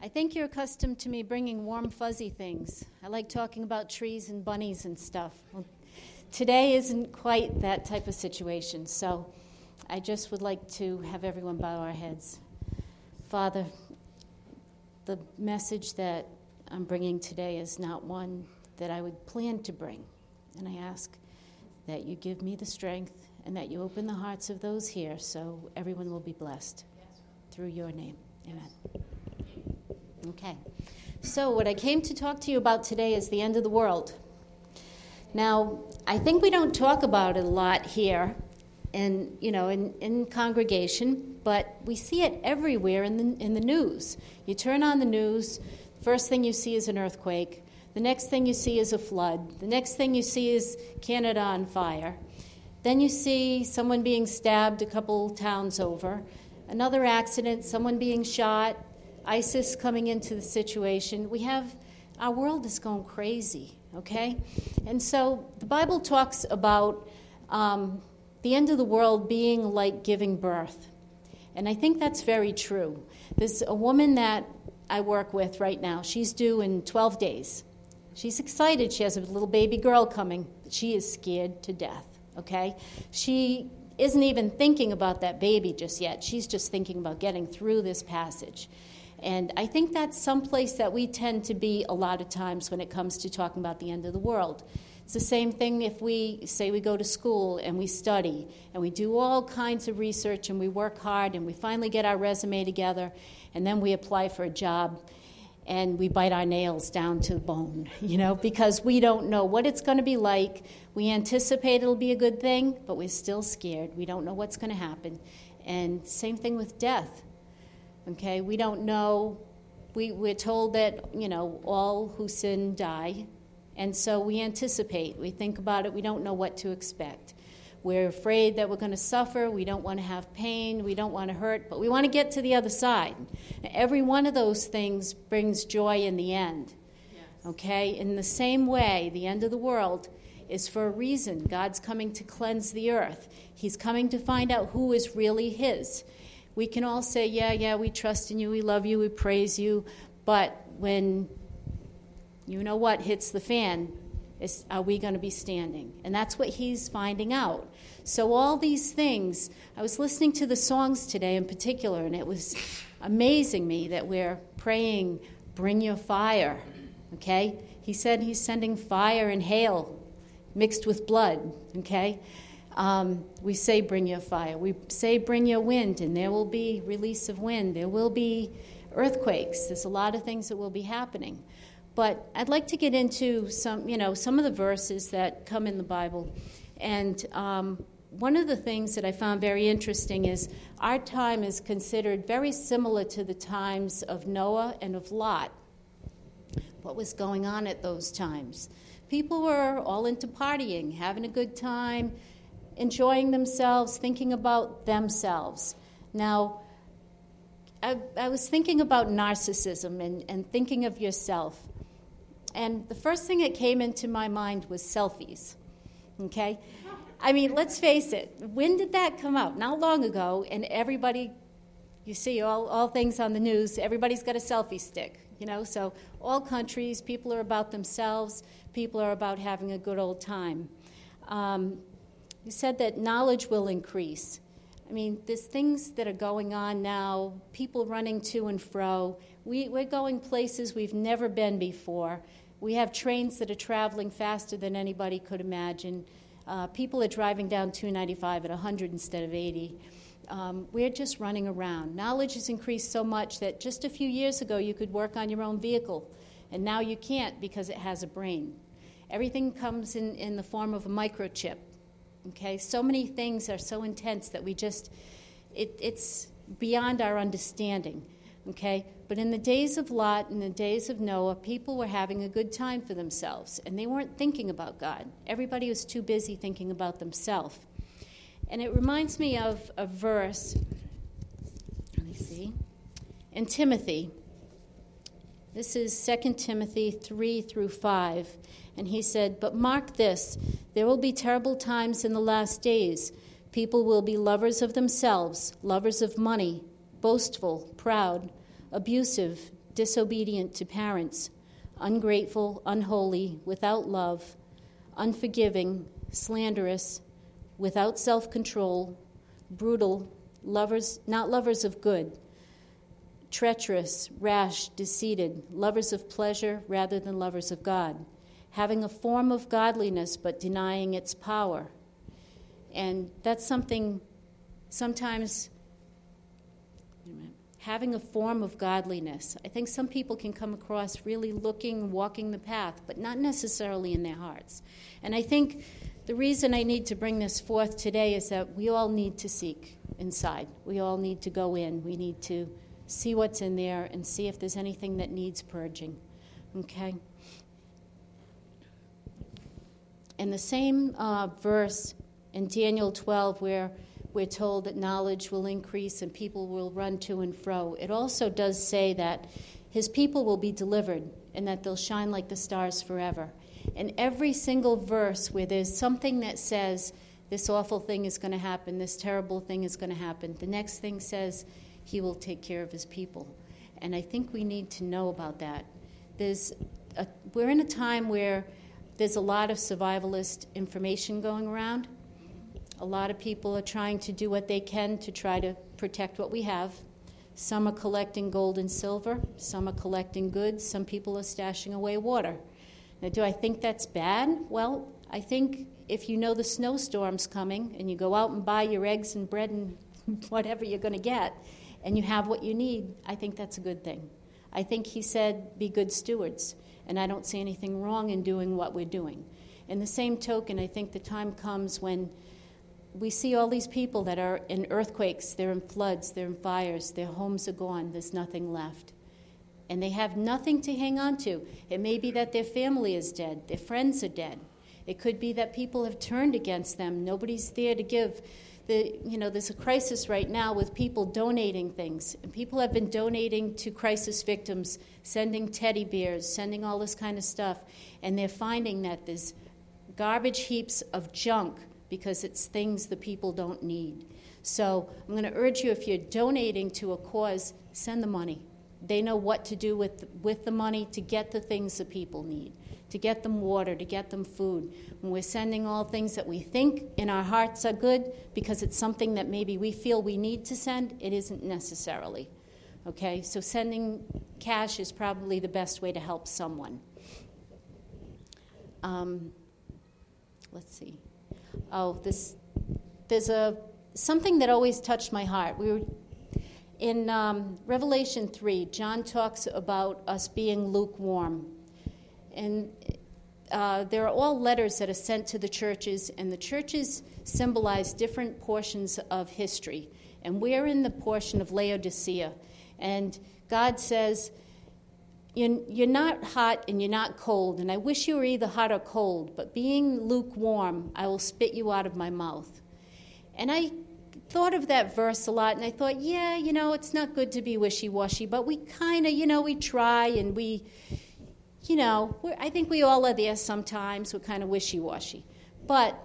I think you're accustomed to me bringing warm, fuzzy things. I like talking about trees and bunnies and stuff. Well, today isn't quite that type of situation, so I just would like to have everyone bow our heads. Father, the message that I'm bringing today is not one that I would plan to bring. And I ask that you give me the strength and that you open the hearts of those here so everyone will be blessed through your name. Amen. Okay. So, what I came to talk to you about today is the end of the world. Now, I think we don't talk about it a lot here in, you know, in, in congregation, but we see it everywhere in the, in the news. You turn on the news, first thing you see is an earthquake. The next thing you see is a flood. The next thing you see is Canada on fire. Then you see someone being stabbed a couple towns over, another accident, someone being shot, ISIS coming into the situation. We have, our world is going crazy, okay? And so the Bible talks about um, the end of the world being like giving birth. And I think that's very true. There's a woman that I work with right now. She's due in 12 days. She's excited. She has a little baby girl coming, she is scared to death, okay? She isn't even thinking about that baby just yet. She's just thinking about getting through this passage. And I think that's someplace that we tend to be a lot of times when it comes to talking about the end of the world. It's the same thing if we say we go to school and we study and we do all kinds of research and we work hard and we finally get our resume together and then we apply for a job and we bite our nails down to the bone, you know, because we don't know what it's going to be like. We anticipate it'll be a good thing, but we're still scared. We don't know what's going to happen. And same thing with death. Okay, we don't know. We, we're told that, you know, all who sin die. And so we anticipate. We think about it. We don't know what to expect. We're afraid that we're going to suffer. We don't want to have pain. We don't want to hurt, but we want to get to the other side. Every one of those things brings joy in the end. Yes. Okay? In the same way, the end of the world is for a reason. God's coming to cleanse the earth, He's coming to find out who is really His we can all say, Yeah, yeah, we trust in you, we love you, we praise you. But when you know what hits the fan, is, are we going to be standing? And that's what he's finding out. So, all these things, I was listening to the songs today in particular, and it was amazing me that we're praying, Bring your fire. Okay? He said he's sending fire and hail mixed with blood. Okay? Um, we say, Bring your fire. We say, Bring your wind, and there will be release of wind. There will be earthquakes. There's a lot of things that will be happening. But I'd like to get into some, you know, some of the verses that come in the Bible. And um, one of the things that I found very interesting is our time is considered very similar to the times of Noah and of Lot. What was going on at those times? People were all into partying, having a good time, enjoying themselves, thinking about themselves. Now, I, I, was thinking about narcissism and, and thinking of yourself. And the first thing that came into my mind was selfies. Okay? I mean, let's face it, when did that come out? Not long ago, and everybody, you see all, all things on the news, everybody's got a selfie stick, you know? So, all countries, people are about themselves, people are about having a good old time. Um, you said that knowledge will increase. I mean, there's things that are going on now, people running to and fro. We, we're going places we've never been before. We have trains that are traveling faster than anybody could imagine. Uh, people are driving down 295 at 100 instead of 80. Um, we're just running around. Knowledge has increased so much that just a few years ago you could work on your own vehicle, and now you can't because it has a brain. Everything comes in, in the form of a microchip. Okay, so many things are so intense that we just, it, it's beyond our understanding. Okay, but in the days of Lot, in the days of Noah, people were having a good time for themselves, and they weren't thinking about God. Everybody was too busy thinking about themselves. And it reminds me of a verse, let me see, in Timothy. This is 2 Timothy 3 through 5. And he said, But mark this there will be terrible times in the last days. People will be lovers of themselves, lovers of money, boastful, proud, abusive, disobedient to parents, ungrateful, unholy, without love, unforgiving, slanderous, without self control, brutal, lovers, not lovers of good, treacherous, rash, deceited, lovers of pleasure rather than lovers of God, having a form of godliness but denying its power. And that's something sometimes having a form of godliness. I think some people can come across really looking, walking the path, but not necessarily in their hearts. And I think the reason I need to bring this forth today is that we all need to seek inside. We all need to go in. We need to see what's in there and see if there's anything that needs purging. Okay? In the same uh, verse in Daniel 12, where we're told that knowledge will increase and people will run to and fro. It also does say that his people will be delivered and that they'll shine like the stars forever. And every single verse where there's something that says, this awful thing is going to happen, this terrible thing is going to happen, the next thing says, he will take care of his people. And I think we need to know about that. There's a, we're in a time where there's a lot of survivalist information going around a lot of people are trying to do what they can to try to protect what we have. Some are collecting gold and silver, some are collecting goods, some people are stashing away water. Now, do I think that's bad? Well, I think if you know the snowstorm's coming and you go out and buy your eggs and bread and whatever you're going to get, and you have what you need, I think that's a good thing. I think he said, be good stewards, and I don't see anything wrong in doing what we're doing. In the same token, I think the time comes when we see all these people that are in earthquakes, they're in floods, they're in fires, their homes are gone, there's nothing left. And they have nothing to hang on to. It may be that their family is dead, their friends are dead. It could be that people have turned against them. Nobody's there to give. The, you know, there's a crisis right now with people donating things. And people have been donating to crisis victims, sending teddy bears, sending all this kind of stuff. And they're finding that there's garbage heaps of junk because it's things the people don't need. So I'm going to urge you if you're donating to a cause, send the money. They know what to do with, with the money to get the things the people need, to get them water, to get them food. When we're sending all things that we think in our hearts are good because it's something that maybe we feel we need to send, it isn't necessarily. Okay? So sending cash is probably the best way to help someone. Um, let's see oh, this, there's a something that always touched my heart. We were in um, Revelation 3, John talks about us being lukewarm. And uh, there are all letters that are sent to the churches, and the churches symbolize different portions of history. And we're in the portion of Laodicea. And God says, you're, you're not hot and you're not cold, and I wish you were either hot or cold, but being lukewarm, I will spit you out of my mouth. And I thought of that verse a lot, and I thought, yeah, you know, it's not good to be wishy washy, but we kind of, you know, we try and we, you know, I think we all are there sometimes. We're kind of wishy washy. But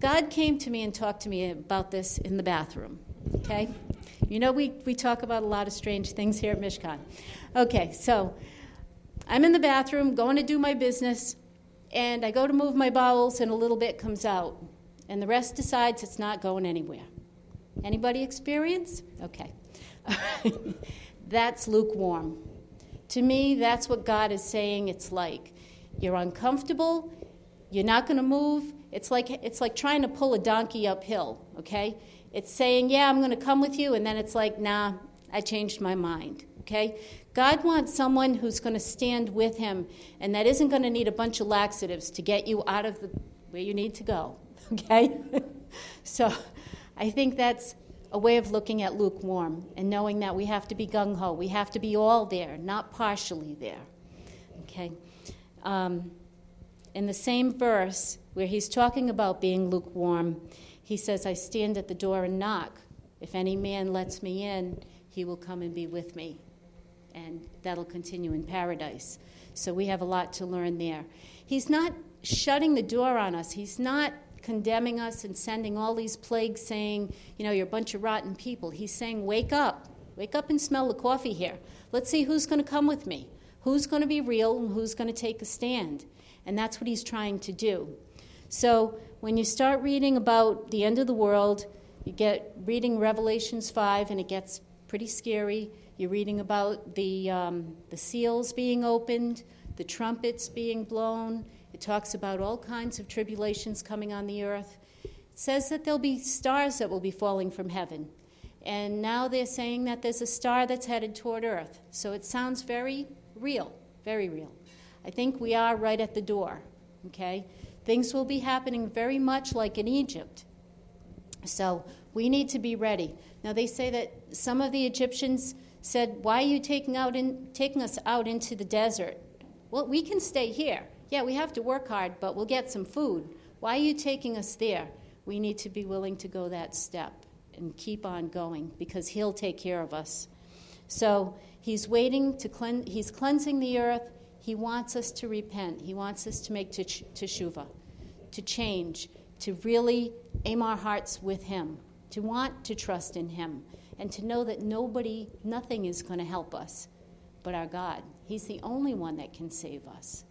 God came to me and talked to me about this in the bathroom, okay? You know, we, we talk about a lot of strange things here at Mishkan. Okay, so I'm in the bathroom going to do my business, and I go to move my bowels, and a little bit comes out, and the rest decides it's not going anywhere. Anybody experience? Okay. that's lukewarm. To me, that's what God is saying it's like. You're uncomfortable, you're not going to move. It's like, it's like trying to pull a donkey uphill, okay? It's saying, yeah, I'm going to come with you, and then it's like, nah, I changed my mind, okay? God wants someone who's going to stand with him and that isn't going to need a bunch of laxatives to get you out of the, where you need to go. Okay? so I think that's a way of looking at lukewarm and knowing that we have to be gung ho. We have to be all there, not partially there. Okay? Um, in the same verse where he's talking about being lukewarm, he says, I stand at the door and knock. If any man lets me in, he will come and be with me and that'll continue in paradise. So we have a lot to learn there. He's not shutting the door on us, He's not condemning us and sending all these plagues saying, you know, you're a bunch of rotten people. He's saying, wake up. Wake up and smell the coffee here. Let's see who's going to come with me. Who's going to be real and who's going to take a stand? And that's what he's trying to do. So when you start reading about the end of the world, you get reading Revelations 5, and it gets pretty scary. You're reading about the, um, the seals being opened, the trumpets being blown. It talks about all kinds of tribulations coming on the earth. It says that there'll be stars that will be falling from heaven. And now they're saying that there's a star that's headed toward earth. So it sounds very real, very real. I think we are right at the door, okay? Things will be happening very much like in Egypt. So we need to be ready. Now they say that some of the Egyptians said, "Why are you taking out in, taking us out into the desert?" Well, we can stay here. Yeah, we have to work hard, but we'll get some food. Why are you taking us there? We need to be willing to go that step and keep on going because he'll take care of us. So, he's waiting to cleanse he's cleansing the earth. He wants us to repent. He wants us to make teshuva, to change, to really aim our hearts with him to want to trust in Him, and to know that nobody, nothing is going to help us but our God. He's the only one that can save us.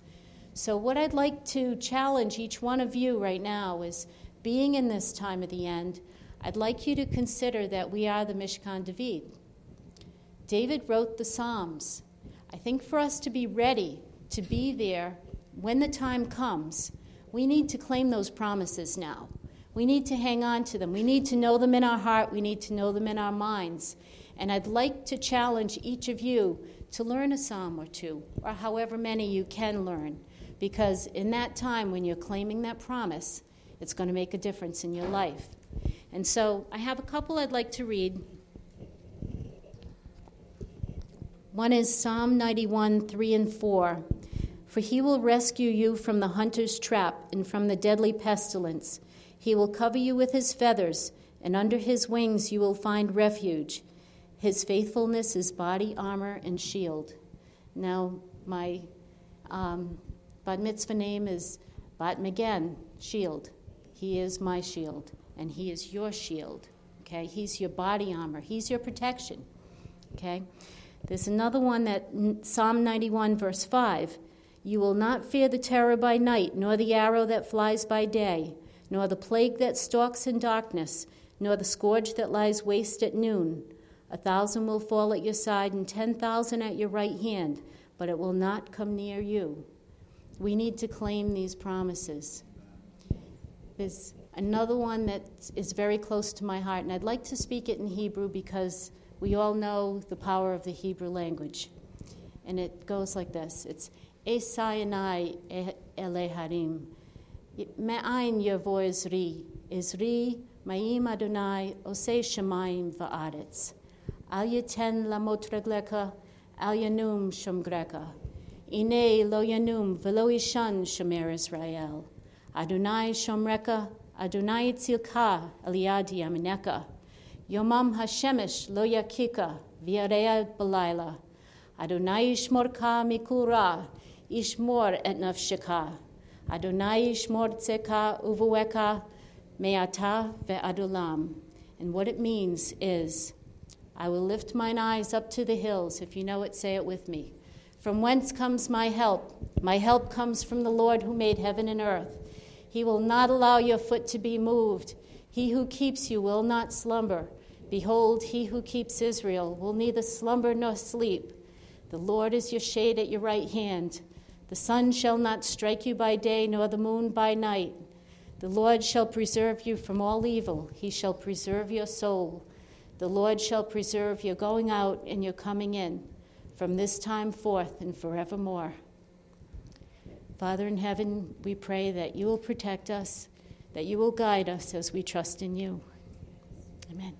So, what I'd like to challenge each one of you right now is being in this time of the end, I'd like you to consider that we are the Mishkan David. David wrote the Psalms. I think for us to be ready to be there when the time comes, we need to claim those promises now. We need to hang on to them. We need to know them in our heart. We need to know them in our minds. And I'd like to challenge each of you to learn a psalm or two, or however many you can learn, because in that time when you're claiming that promise, it's going to make a difference in your life. And so I have a couple I'd like to read. One is Psalm 91, 3 and 4. For he will rescue you from the hunter's trap and from the deadly pestilence. He will cover you with his feathers, and under his wings you will find refuge. His faithfulness is body armor and shield. Now, my um, bat mitzvah name is Bat Magen, shield. He is my shield, and he is your shield. Okay, he's your body armor. He's your protection. Okay, there's another one that Psalm 91, verse 5. You will not fear the terror by night, nor the arrow that flies by day nor the plague that stalks in darkness, nor the scourge that lies waste at noon. A thousand will fall at your side, and ten thousand at your right hand, but it will not come near you. We need to claim these promises. There's another one that is very close to my heart, and I'd like to speak it in Hebrew because we all know the power of the Hebrew language. And it goes like this It's Esayanai Eleharim. Meain Yavo Ezri. Ezri Ma'im Adonai Ose Shemaim Va'aretz. Al Yiten Lamot Regleka. Al Yanum Shomgreka. Ine lo yanum velo ishan shomer Israel. Adonai shomreka, Adonai tzilka eliad yamineka. Yomam hashemesh lo yakika, viarea belayla. Adonai shmorka mikura, ishmor et nafshika. Adonai shmor tzeka uvueka, meata ve'adulam. And what it means is, I will lift mine eyes up to the hills. If you know it, say it with me. From whence comes my help? My help comes from the Lord who made heaven and earth. He will not allow your foot to be moved. He who keeps you will not slumber. Behold, he who keeps Israel will neither slumber nor sleep. The Lord is your shade at your right hand. The sun shall not strike you by day, nor the moon by night. The Lord shall preserve you from all evil. He shall preserve your soul. The Lord shall preserve your going out and your coming in from this time forth and forevermore. Father in heaven, we pray that you will protect us, that you will guide us as we trust in you. Amen.